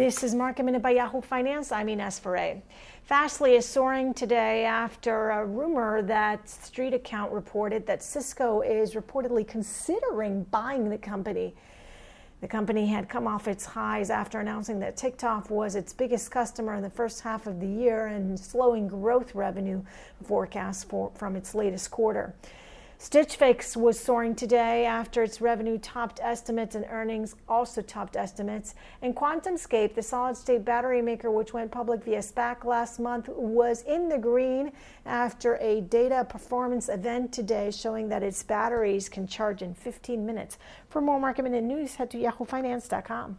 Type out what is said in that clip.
This is Market Minute by Yahoo Finance. I'm Ines Ferre. Fastly is soaring today after a rumor that Street Account reported that Cisco is reportedly considering buying the company. The company had come off its highs after announcing that TikTok was its biggest customer in the first half of the year and slowing growth revenue forecasts for, from its latest quarter. Stitch Fix was soaring today after its revenue topped estimates and earnings also topped estimates. And QuantumScape, the solid state battery maker which went public via SPAC last month, was in the green after a data performance event today showing that its batteries can charge in 15 minutes. For more market minute news, head to yahoofinance.com.